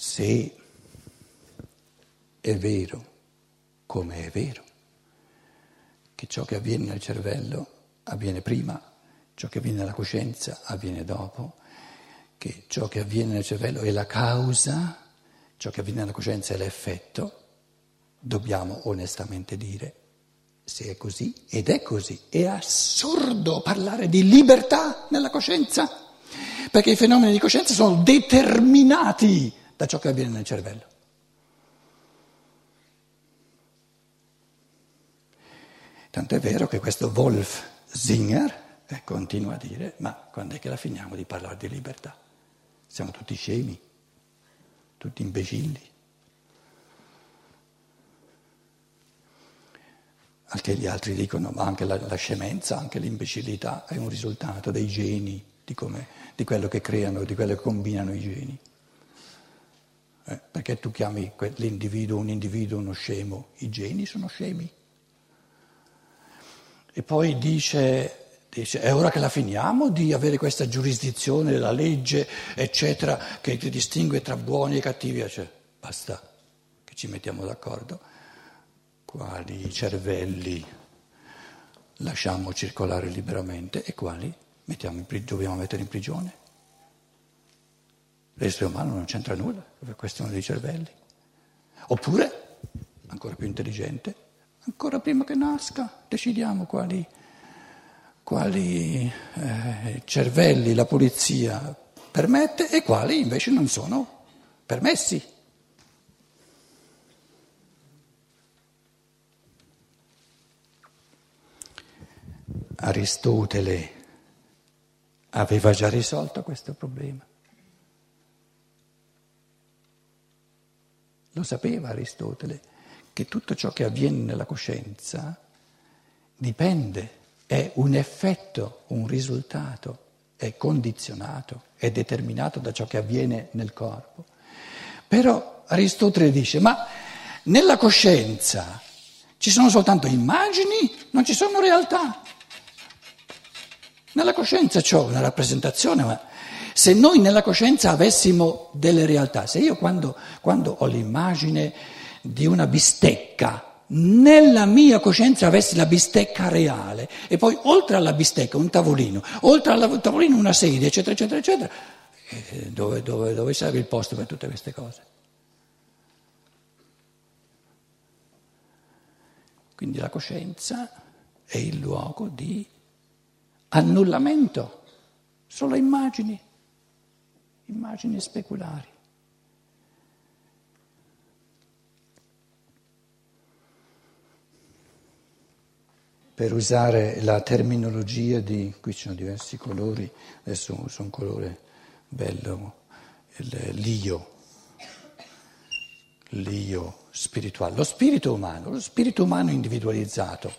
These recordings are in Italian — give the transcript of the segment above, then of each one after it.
se è vero, come è vero, che ciò che avviene nel cervello avviene prima, ciò che avviene nella coscienza avviene dopo, che ciò che avviene nel cervello è la causa, ciò che avviene nella coscienza è l'effetto, dobbiamo onestamente dire se è così, ed è così, è assurdo parlare di libertà nella coscienza, perché i fenomeni di coscienza sono determinati da ciò che avviene nel cervello. Tanto è vero che questo Wolf Singer eh, continua a dire, ma quando è che la finiamo di parlare di libertà? Siamo tutti scemi, tutti imbecilli. Anche gli altri dicono, ma anche la, la scemenza, anche l'imbecillità è un risultato dei geni, di, come, di quello che creano, di quello che combinano i geni. Eh, perché tu chiami l'individuo un individuo uno scemo? I geni sono scemi. E poi dice, dice, è ora che la finiamo di avere questa giurisdizione della legge, eccetera, che distingue tra buoni e cattivi. Cioè, basta che ci mettiamo d'accordo quali cervelli lasciamo circolare liberamente e quali in, dobbiamo mettere in prigione. L'essere umano non c'entra nulla, è questione dei cervelli. Oppure, ancora più intelligente, ancora prima che nasca decidiamo quali, quali eh, cervelli la polizia permette e quali invece non sono permessi. Aristotele aveva già risolto questo problema. Lo sapeva Aristotele, che tutto ciò che avviene nella coscienza dipende, è un effetto, un risultato, è condizionato, è determinato da ciò che avviene nel corpo. Però Aristotele dice, ma nella coscienza ci sono soltanto immagini, non ci sono realtà. Nella coscienza c'ho una rappresentazione, ma se noi nella coscienza avessimo delle realtà, se io quando, quando ho l'immagine di una bistecca, nella mia coscienza avessi la bistecca reale e poi oltre alla bistecca un tavolino, oltre al tavolino una sedia, eccetera, eccetera, eccetera, eh, dove, dove, dove serve il posto per tutte queste cose? Quindi la coscienza è il luogo di annullamento, solo immagini, immagini speculari. Per usare la terminologia di, qui ci sono diversi colori, adesso uso un colore bello, l'io, l'io spirituale, lo spirito umano, lo spirito umano individualizzato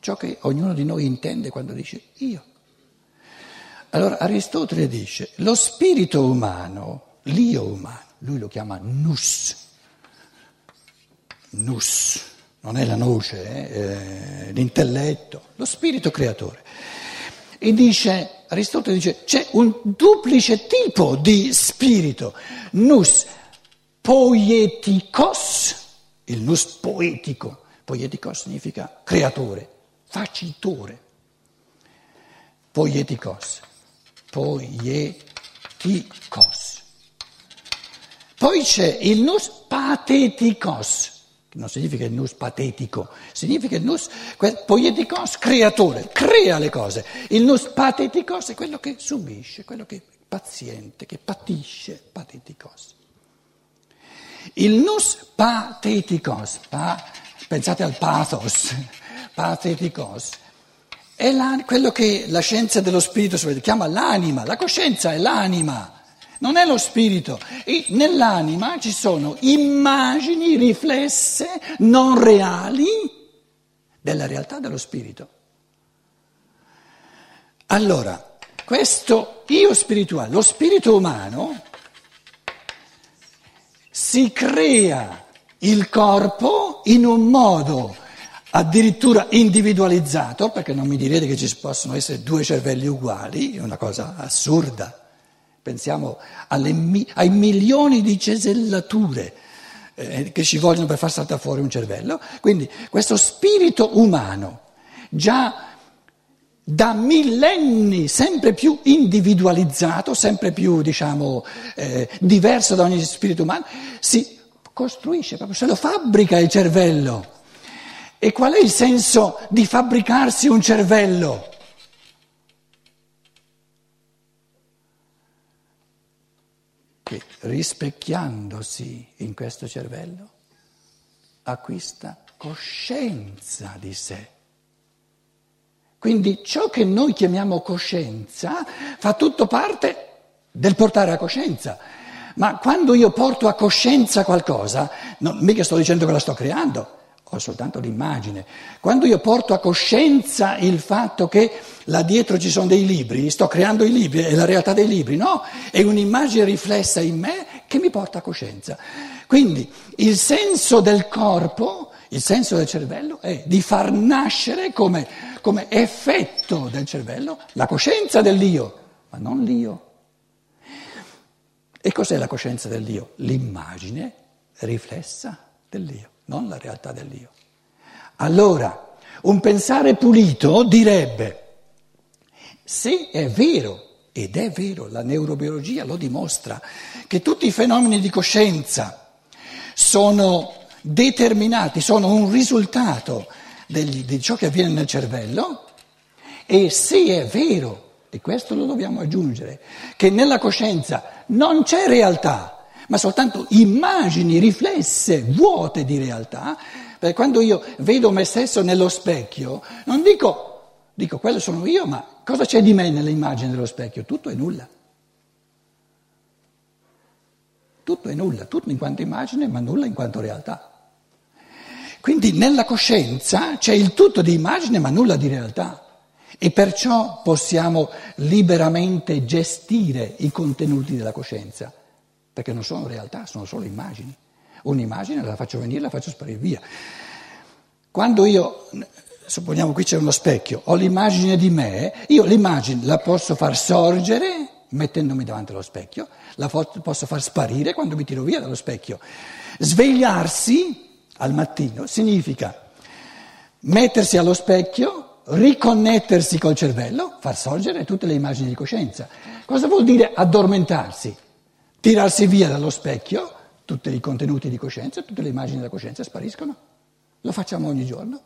ciò che ognuno di noi intende quando dice io. Allora Aristotele dice, lo spirito umano, l'io umano, lui lo chiama nus, nus, non è la noce, eh, è l'intelletto, lo spirito creatore. E dice, Aristotele dice, c'è un duplice tipo di spirito, nus poeticos, il nus poetico, poeticos significa creatore, facitore. Poietikos. Poietikos. Poi c'è il nus patetikos, che non significa il nus patetico, significa il nus poietikos creatore, crea le cose. Il nus patetikos è quello che subisce, quello che è paziente, che patisce, patetikos. Il nus patetikos, pa, pensate al pathos, pateticos, è quello che la scienza dello spirito chiama l'anima, la coscienza è l'anima, non è lo spirito. E nell'anima ci sono immagini riflesse, non reali, della realtà dello spirito. Allora, questo io spirituale, lo spirito umano, si crea il corpo in un modo addirittura individualizzato, perché non mi direte che ci possono essere due cervelli uguali, è una cosa assurda, Pensiamo alle, ai milioni di cesellature eh, che ci vogliono per far saltare fuori un cervello. Quindi questo spirito umano, già da millenni sempre più individualizzato, sempre più diciamo, eh, diverso da ogni spirito umano, si costruisce, proprio se lo fabbrica il cervello. E qual è il senso di fabbricarsi un cervello? Che rispecchiandosi in questo cervello acquista coscienza di sé. Quindi ciò che noi chiamiamo coscienza fa tutto parte del portare a coscienza. Ma quando io porto a coscienza qualcosa, non mica sto dicendo che la sto creando, ho soltanto l'immagine. Quando io porto a coscienza il fatto che là dietro ci sono dei libri, sto creando i libri, è la realtà dei libri, no, è un'immagine riflessa in me che mi porta a coscienza. Quindi il senso del corpo, il senso del cervello è di far nascere come, come effetto del cervello la coscienza dell'io, ma non l'io. E cos'è la coscienza dell'io? L'immagine riflessa dell'io non la realtà dell'io. Allora, un pensare pulito direbbe, se è vero, ed è vero, la neurobiologia lo dimostra, che tutti i fenomeni di coscienza sono determinati, sono un risultato degli, di ciò che avviene nel cervello, e se è vero, e questo lo dobbiamo aggiungere, che nella coscienza non c'è realtà, ma soltanto immagini riflesse, vuote di realtà, perché quando io vedo me stesso nello specchio, non dico, dico quello sono io, ma cosa c'è di me nell'immagine dello specchio? Tutto è nulla. Tutto è nulla, tutto in quanto immagine, ma nulla in quanto realtà. Quindi nella coscienza c'è il tutto di immagine, ma nulla di realtà. E perciò possiamo liberamente gestire i contenuti della coscienza perché non sono realtà, sono solo immagini. Un'immagine la faccio venire, la faccio sparire via. Quando io, supponiamo qui c'è uno specchio, ho l'immagine di me, io l'immagine la posso far sorgere mettendomi davanti allo specchio, la posso far sparire quando mi tiro via dallo specchio. Svegliarsi al mattino significa mettersi allo specchio, riconnettersi col cervello, far sorgere tutte le immagini di coscienza. Cosa vuol dire addormentarsi? Tirarsi via dallo specchio, tutti i contenuti di coscienza, tutte le immagini della coscienza spariscono. Lo facciamo ogni giorno.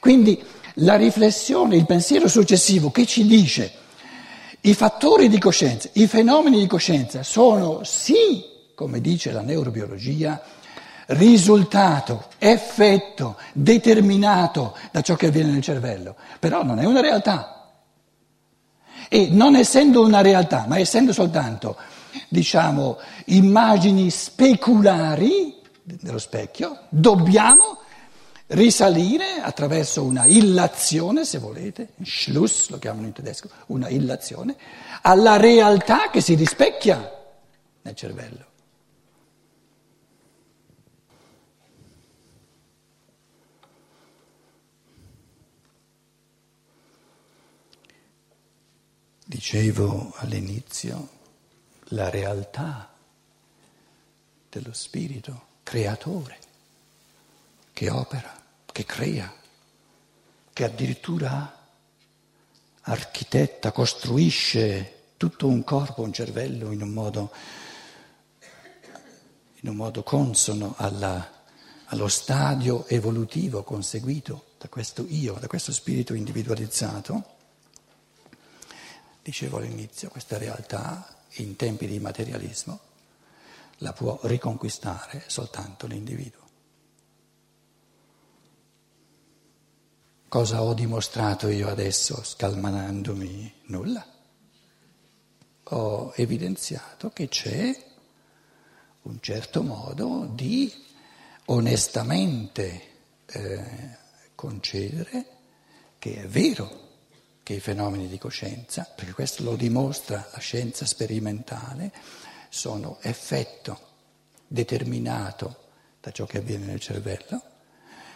Quindi la riflessione, il pensiero successivo che ci dice i fattori di coscienza, i fenomeni di coscienza sono sì, come dice la neurobiologia, risultato, effetto determinato da ciò che avviene nel cervello, però non è una realtà. E non essendo una realtà, ma essendo soltanto, diciamo, immagini speculari dello specchio, dobbiamo risalire attraverso una illazione, se volete, Schluss lo chiamano in tedesco, una illazione, alla realtà che si rispecchia nel cervello. Dicevo all'inizio la realtà dello spirito creatore che opera, che crea, che addirittura architetta, costruisce tutto un corpo, un cervello in un modo, in un modo consono alla, allo stadio evolutivo conseguito da questo io, da questo spirito individualizzato. Dicevo all'inizio, questa realtà in tempi di materialismo la può riconquistare soltanto l'individuo. Cosa ho dimostrato io adesso scalmanandomi? Nulla. Ho evidenziato che c'è un certo modo di onestamente eh, concedere che è vero che i fenomeni di coscienza, perché questo lo dimostra la scienza sperimentale, sono effetto determinato da ciò che avviene nel cervello.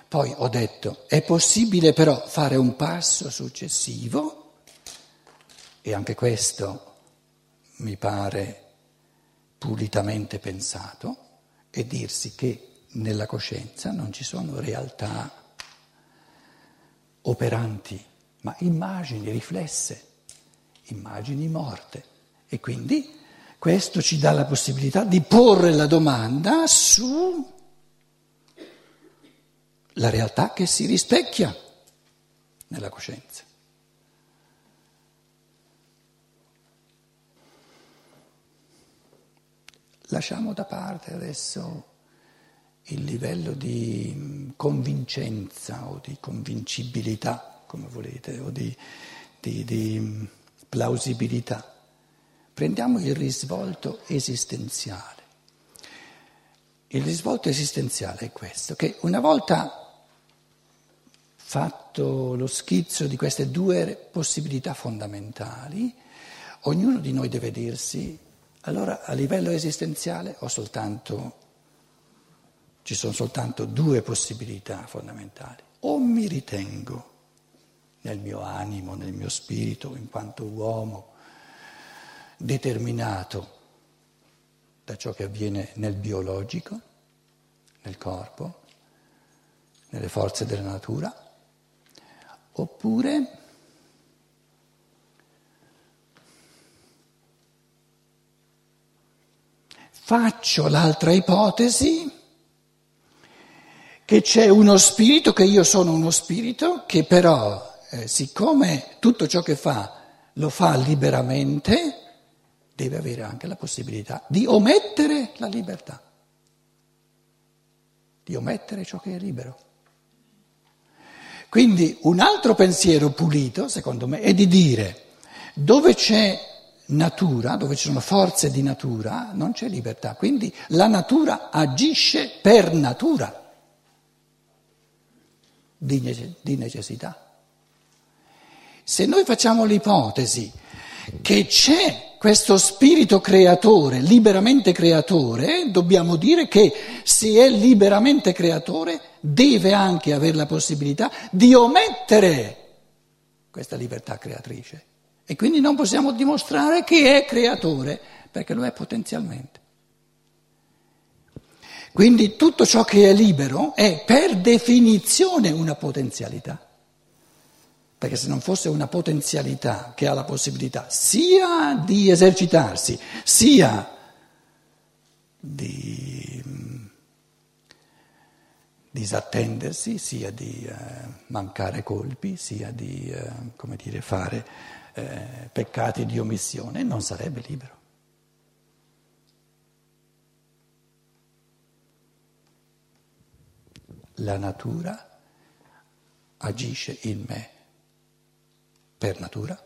Poi ho detto, è possibile però fare un passo successivo, e anche questo mi pare pulitamente pensato e dirsi che nella coscienza non ci sono realtà operanti, ma immagini riflesse, immagini morte. E quindi questo ci dà la possibilità di porre la domanda su la realtà che si rispecchia nella coscienza. Lasciamo da parte adesso il livello di convincenza o di convincibilità, come volete, o di, di, di plausibilità. Prendiamo il risvolto esistenziale. Il risvolto esistenziale è questo, che una volta fatto lo schizzo di queste due possibilità fondamentali, ognuno di noi deve dirsi, allora a livello esistenziale soltanto, ci sono soltanto due possibilità fondamentali. O mi ritengo nel mio animo, nel mio spirito, in quanto uomo, determinato da ciò che avviene nel biologico, nel corpo, nelle forze della natura, oppure faccio l'altra ipotesi che c'è uno spirito, che io sono uno spirito, che però, eh, siccome tutto ciò che fa lo fa liberamente, deve avere anche la possibilità di omettere la libertà, di omettere ciò che è libero. Quindi un altro pensiero pulito, secondo me, è di dire dove c'è natura, dove ci sono forze di natura, non c'è libertà. Quindi la natura agisce per natura di necessità. Se noi facciamo l'ipotesi che c'è questo spirito creatore, liberamente creatore, dobbiamo dire che se è liberamente creatore deve anche avere la possibilità di omettere questa libertà creatrice. E quindi non possiamo dimostrare che è creatore, perché lo è potenzialmente. Quindi tutto ciò che è libero è per definizione una potenzialità perché se non fosse una potenzialità che ha la possibilità sia di esercitarsi, sia di mm, disattendersi, sia di eh, mancare colpi, sia di eh, dire, fare eh, peccati di omissione, non sarebbe libero. La natura agisce in me per natura,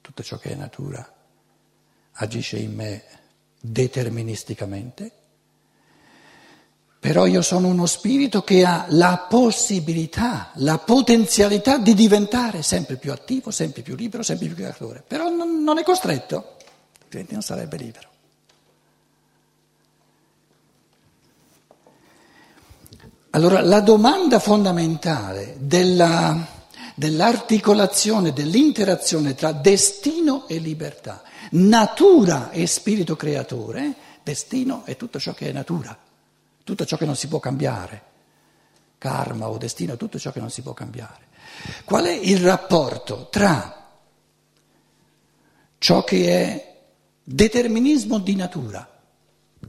tutto ciò che è natura agisce in me deterministicamente, però io sono uno spirito che ha la possibilità, la potenzialità di diventare sempre più attivo, sempre più libero, sempre più creatore, però non, non è costretto, altrimenti non sarebbe libero. Allora la domanda fondamentale della dell'articolazione, dell'interazione tra destino e libertà, natura e spirito creatore, destino è tutto ciò che è natura, tutto ciò che non si può cambiare, karma o destino, tutto ciò che non si può cambiare. Qual è il rapporto tra ciò che è determinismo di natura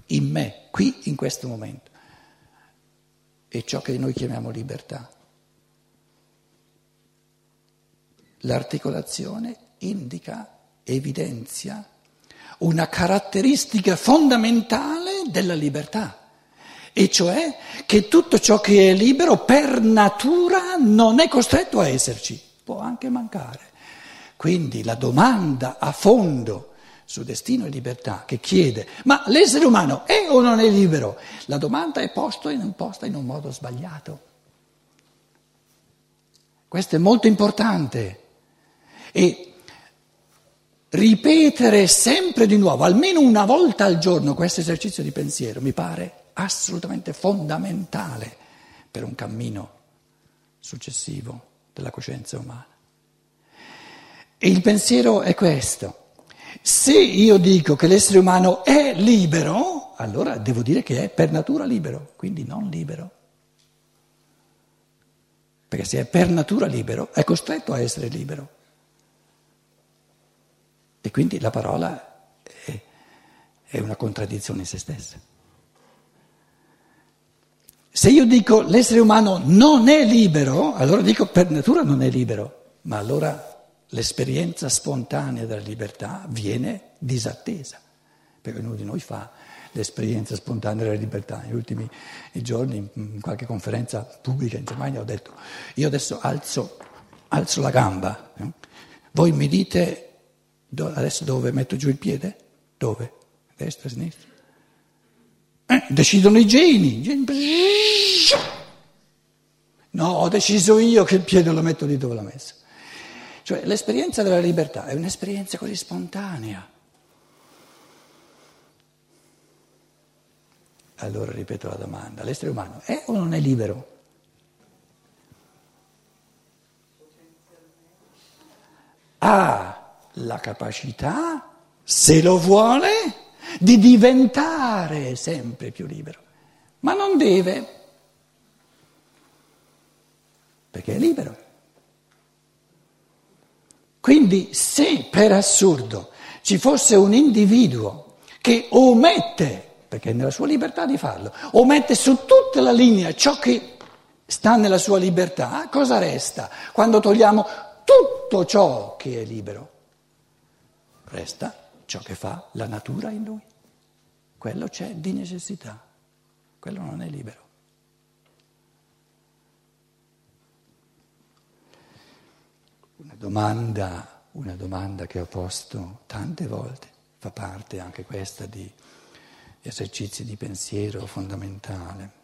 in me, qui, in questo momento, e ciò che noi chiamiamo libertà? L'articolazione indica, evidenzia una caratteristica fondamentale della libertà, e cioè che tutto ciò che è libero per natura non è costretto a esserci, può anche mancare. Quindi la domanda a fondo su destino e libertà che chiede ma l'essere umano è o non è libero? La domanda è posta in, posta in un modo sbagliato. Questo è molto importante. E ripetere sempre di nuovo, almeno una volta al giorno, questo esercizio di pensiero mi pare assolutamente fondamentale per un cammino successivo della coscienza umana. E il pensiero è questo. Se io dico che l'essere umano è libero, allora devo dire che è per natura libero, quindi non libero. Perché se è per natura libero, è costretto a essere libero. E quindi la parola è, è una contraddizione in se stessa. Se io dico l'essere umano non è libero, allora dico per natura non è libero, ma allora l'esperienza spontanea della libertà viene disattesa, perché ognuno di noi fa l'esperienza spontanea della libertà. Negli ultimi giorni, in qualche conferenza pubblica in Germania, ho detto, io adesso alzo, alzo la gamba, eh? voi mi dite adesso dove metto giù il piede? Dove? Destra, sinistra? Eh, decidono i geni. No, ho deciso io che il piede lo metto lì dove l'ho messo. Cioè l'esperienza della libertà è un'esperienza così spontanea. Allora ripeto la domanda, l'essere umano è o non è libero? Ha la capacità, se lo vuole, di diventare sempre più libero, ma non deve, perché è libero. Quindi se per assurdo ci fosse un individuo che omette, perché è nella sua libertà di farlo, omette su tutta la linea ciò che sta nella sua libertà, cosa resta quando togliamo tutto ciò che è libero? Resta ciò che fa la natura in lui. Quello c'è di necessità, quello non è libero. Una domanda, una domanda che ho posto tante volte, fa parte anche questa di esercizi di pensiero fondamentale.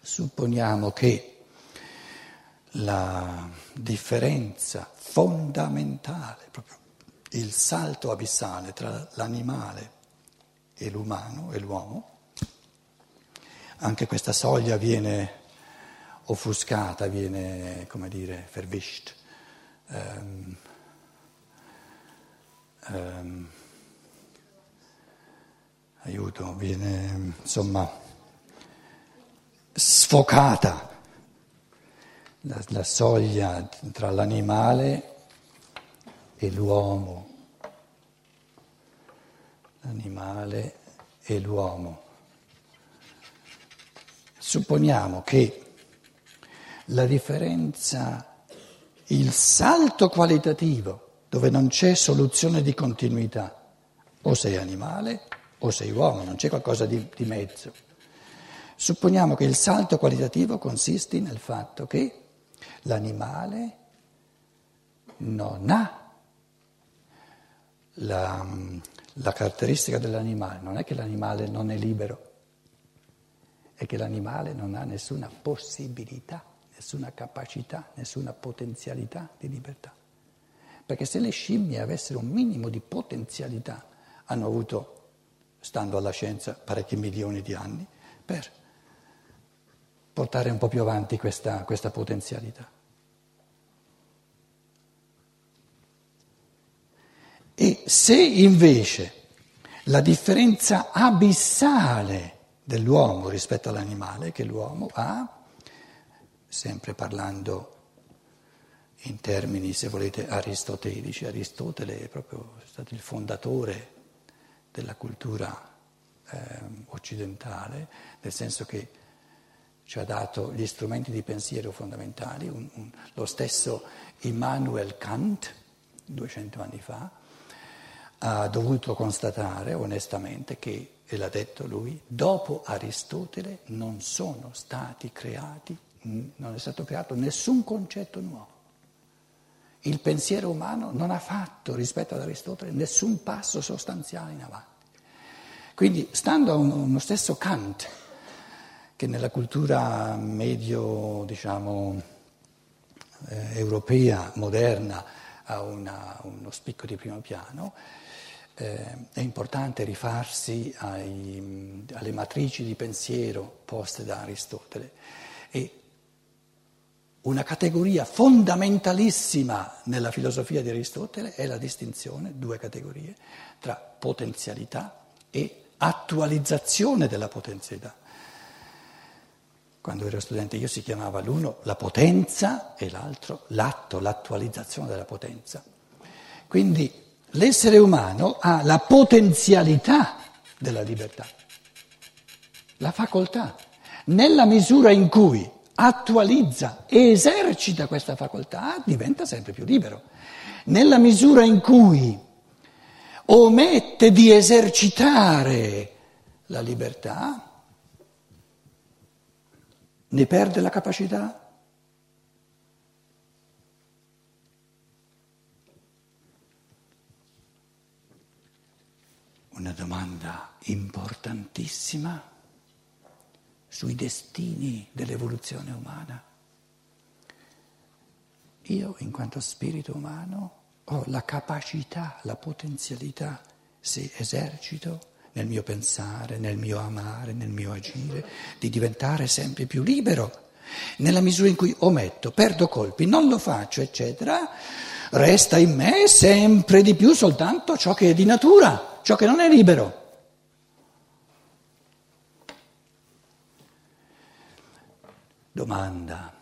Supponiamo che la differenza fondamentale, proprio il salto abissale tra l'animale e l'umano e l'uomo, anche questa soglia viene offuscata, viene, come dire, verwischt. Um, um, aiuto, viene insomma sfocata la, la soglia tra l'animale e l'uomo, l'animale e l'uomo. Supponiamo che la differenza, il salto qualitativo, dove non c'è soluzione di continuità, o sei animale o sei uomo, non c'è qualcosa di, di mezzo. Supponiamo che il salto qualitativo consisti nel fatto che l'animale non ha la, la caratteristica dell'animale non è che l'animale non è libero, è che l'animale non ha nessuna possibilità, nessuna capacità, nessuna potenzialità di libertà. Perché se le scimmie avessero un minimo di potenzialità, hanno avuto, stando alla scienza, parecchi milioni di anni per portare un po' più avanti questa, questa potenzialità. E se invece la differenza abissale dell'uomo rispetto all'animale che l'uomo ha, sempre parlando in termini, se volete, aristotelici, Aristotele è proprio stato il fondatore della cultura eh, occidentale, nel senso che ci ha dato gli strumenti di pensiero fondamentali, un, un, lo stesso Immanuel Kant, 200 anni fa, ha dovuto constatare onestamente che, e l'ha detto lui, dopo Aristotele non sono stati creati, non è stato creato nessun concetto nuovo. Il pensiero umano non ha fatto rispetto ad Aristotele nessun passo sostanziale in avanti. Quindi, stando a uno stesso Kant, che nella cultura medio, diciamo, eh, europea, moderna, ha una, uno spicco di primo piano, eh, è importante rifarsi ai, alle matrici di pensiero poste da Aristotele e una categoria fondamentalissima nella filosofia di Aristotele è la distinzione, due categorie, tra potenzialità e attualizzazione della potenzialità. Quando ero studente io si chiamava l'uno la potenza e l'altro l'atto, l'attualizzazione della potenza. Quindi l'essere umano ha la potenzialità della libertà, la facoltà, nella misura in cui attualizza esercita questa facoltà diventa sempre più libero. Nella misura in cui omette di esercitare la libertà, ne perde la capacità? Una domanda importantissima sui destini dell'evoluzione umana. Io, in quanto spirito umano, ho la capacità, la potenzialità, se esercito nel mio pensare, nel mio amare, nel mio agire, di diventare sempre più libero. Nella misura in cui ometto, perdo colpi, non lo faccio, eccetera, resta in me sempre di più soltanto ciò che è di natura, ciò che non è libero. Domanda,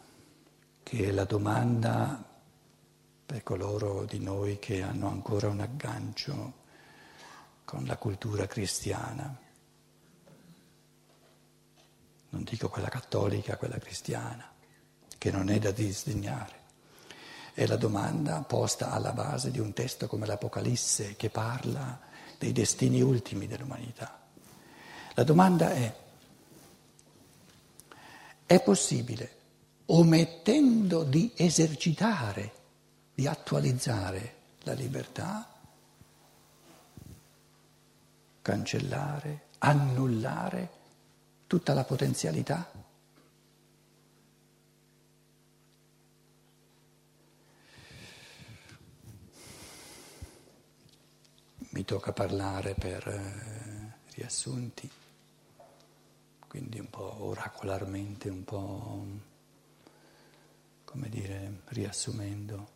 che è la domanda per coloro di noi che hanno ancora un aggancio con la cultura cristiana. Non dico quella cattolica, quella cristiana, che non è da disdegnare. È la domanda posta alla base di un testo come l'Apocalisse che parla dei destini ultimi dell'umanità. La domanda è, è possibile, omettendo di esercitare, di attualizzare la libertà, cancellare, annullare tutta la potenzialità? Mi tocca parlare per eh, riassunti, quindi un po' oracolarmente, un po' come dire, riassumendo,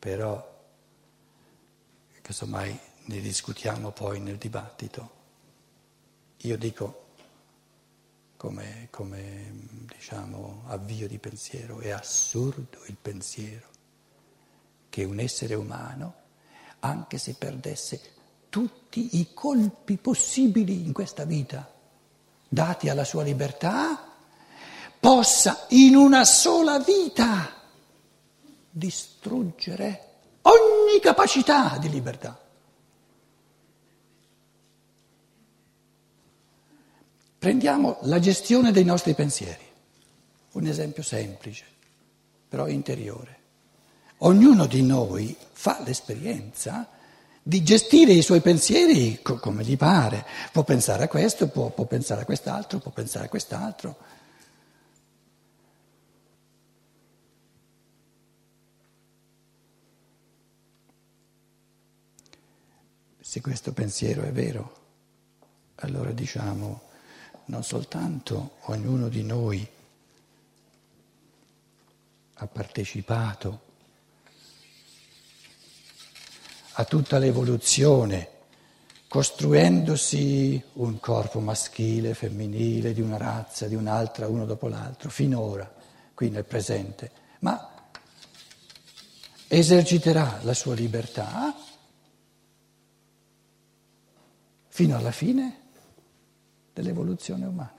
però casomai ne discutiamo poi nel dibattito. Io dico, come, come diciamo, avvio di pensiero, è assurdo il pensiero che un essere umano, anche se perdesse tutti i colpi possibili in questa vita, dati alla sua libertà, possa in una sola vita distruggere ogni capacità di libertà. Prendiamo la gestione dei nostri pensieri, un esempio semplice, però interiore. Ognuno di noi fa l'esperienza di gestire i suoi pensieri come gli pare. Può pensare a questo, può, può pensare a quest'altro, può pensare a quest'altro. Se questo pensiero è vero, allora diciamo non soltanto ognuno di noi ha partecipato a tutta l'evoluzione, costruendosi un corpo maschile, femminile, di una razza, di un'altra, uno dopo l'altro, finora, qui nel presente, ma eserciterà la sua libertà fino alla fine dell'evoluzione umana.